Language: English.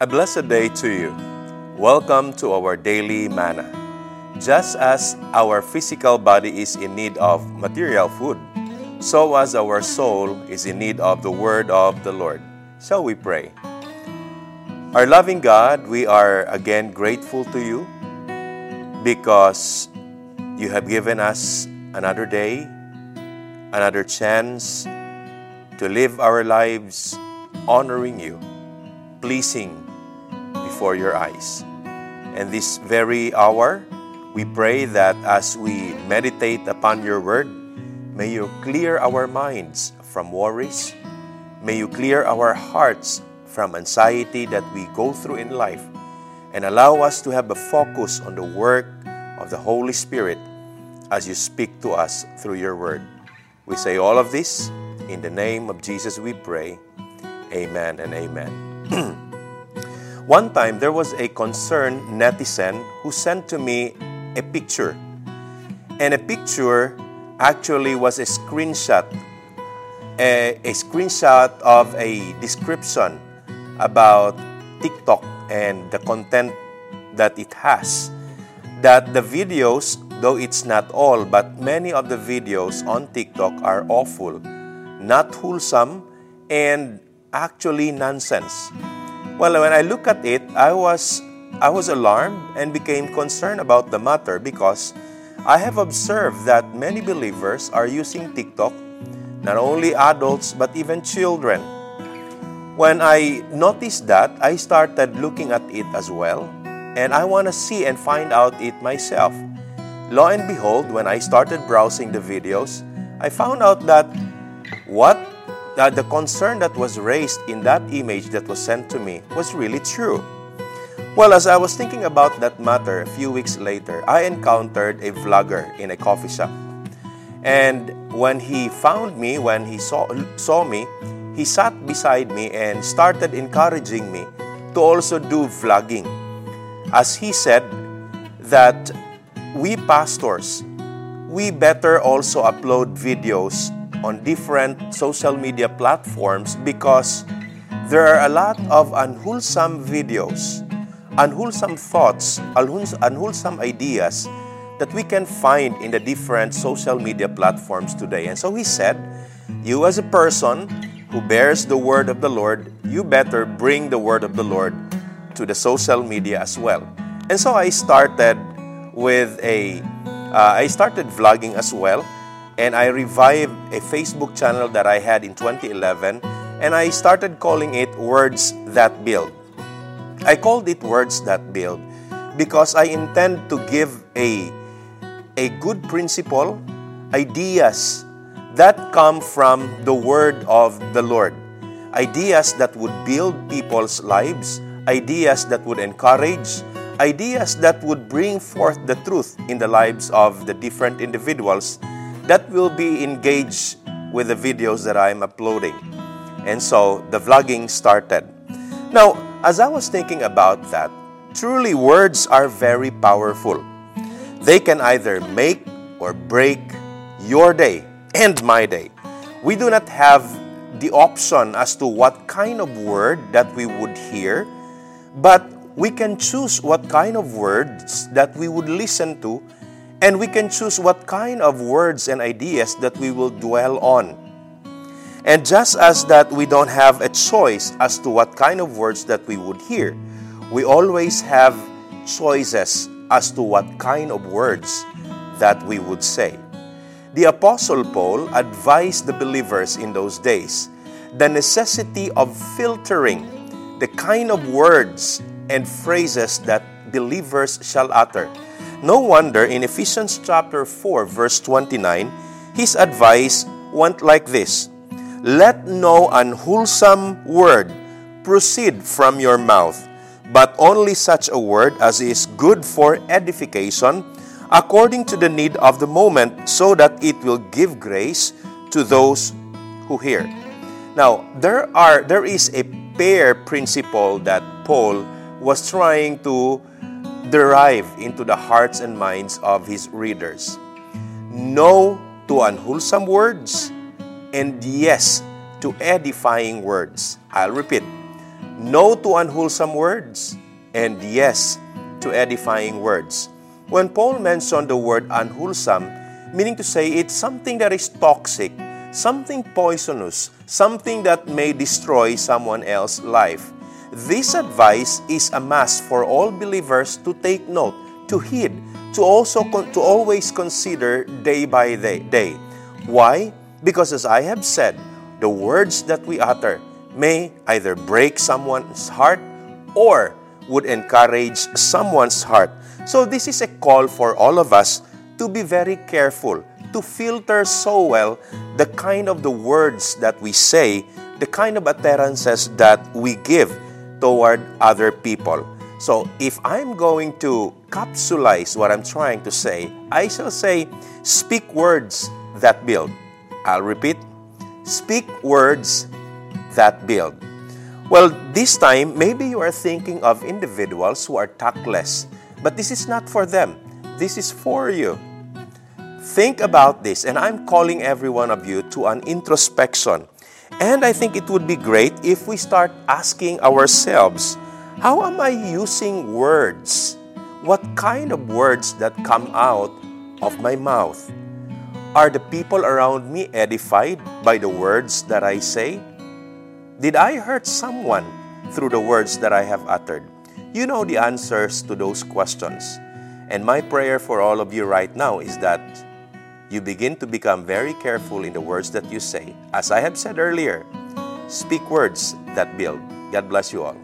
A blessed day to you. Welcome to our daily manna. Just as our physical body is in need of material food, so as our soul is in need of the word of the Lord. Shall we pray? Our loving God, we are again grateful to you because you have given us another day, another chance to live our lives honoring you, pleasing before your eyes. And this very hour, we pray that as we meditate upon your word, may you clear our minds from worries. May you clear our hearts from anxiety that we go through in life and allow us to have a focus on the work of the Holy Spirit as you speak to us through your word. We say all of this in the name of Jesus we pray. Amen and amen. One time there was a concerned netizen who sent to me a picture. And a picture actually was a screenshot, a, a screenshot of a description about TikTok and the content that it has. That the videos, though it's not all, but many of the videos on TikTok are awful, not wholesome, and actually nonsense. Well, when I look at it, I was I was alarmed and became concerned about the matter because I have observed that many believers are using TikTok, not only adults but even children. When I noticed that, I started looking at it as well, and I want to see and find out it myself. Lo and behold, when I started browsing the videos, I found out that what uh, the concern that was raised in that image that was sent to me was really true. Well, as I was thinking about that matter a few weeks later, I encountered a vlogger in a coffee shop. And when he found me, when he saw, saw me, he sat beside me and started encouraging me to also do vlogging. As he said that we pastors, we better also upload videos on different social media platforms because there are a lot of unwholesome videos, unwholesome thoughts, unwholesome ideas that we can find in the different social media platforms today. And so he said, You as a person who bears the word of the Lord, you better bring the word of the Lord to the social media as well. And so I started with a, uh, I started vlogging as well and I revived a Facebook channel that I had in 2011 and I started calling it Words That Build. I called it Words That Build because I intend to give a, a good principle, ideas that come from the Word of the Lord, ideas that would build people's lives, ideas that would encourage, ideas that would bring forth the truth in the lives of the different individuals that will be engaged with the videos that I'm uploading. And so the vlogging started. Now, as I was thinking about that, truly words are very powerful. They can either make or break your day and my day. We do not have the option as to what kind of word that we would hear, but we can choose what kind of words that we would listen to and we can choose what kind of words and ideas that we will dwell on. And just as that we don't have a choice as to what kind of words that we would hear, we always have choices as to what kind of words that we would say. The Apostle Paul advised the believers in those days the necessity of filtering the kind of words and phrases that believers shall utter no wonder in Ephesians chapter 4 verse 29, his advice went like this: Let no unwholesome word proceed from your mouth, but only such a word as is good for edification, according to the need of the moment, so that it will give grace to those who hear. Now, there are there is a pair principle that Paul was trying to derive into the hearts and minds of his readers. No to unwholesome words, and yes to edifying words. I'll repeat no to unwholesome words, and yes to edifying words. When Paul mentioned the word unwholesome, meaning to say it's something that is toxic, something poisonous, something that may destroy someone else's life. This advice is a must for all believers to take note, to heed, to also con- to always consider day by day. day. Why? Because as I have said, the words that we utter may either break someone's heart or would encourage someone's heart. So this is a call for all of us to be very careful, to filter so well the kind of the words that we say, the kind of utterances that we give toward other people. So if I'm going to capsulize what I'm trying to say, I shall say, speak words that build. I'll repeat, speak words that build. Well, this time, maybe you are thinking of individuals who are tactless, but this is not for them. This is for you. Think about this, and I'm calling every one of you to an introspection. And I think it would be great if we start asking ourselves, how am I using words? What kind of words that come out of my mouth? Are the people around me edified by the words that I say? Did I hurt someone through the words that I have uttered? You know the answers to those questions. And my prayer for all of you right now is that you begin to become very careful in the words that you say. As I have said earlier, speak words that build. God bless you all.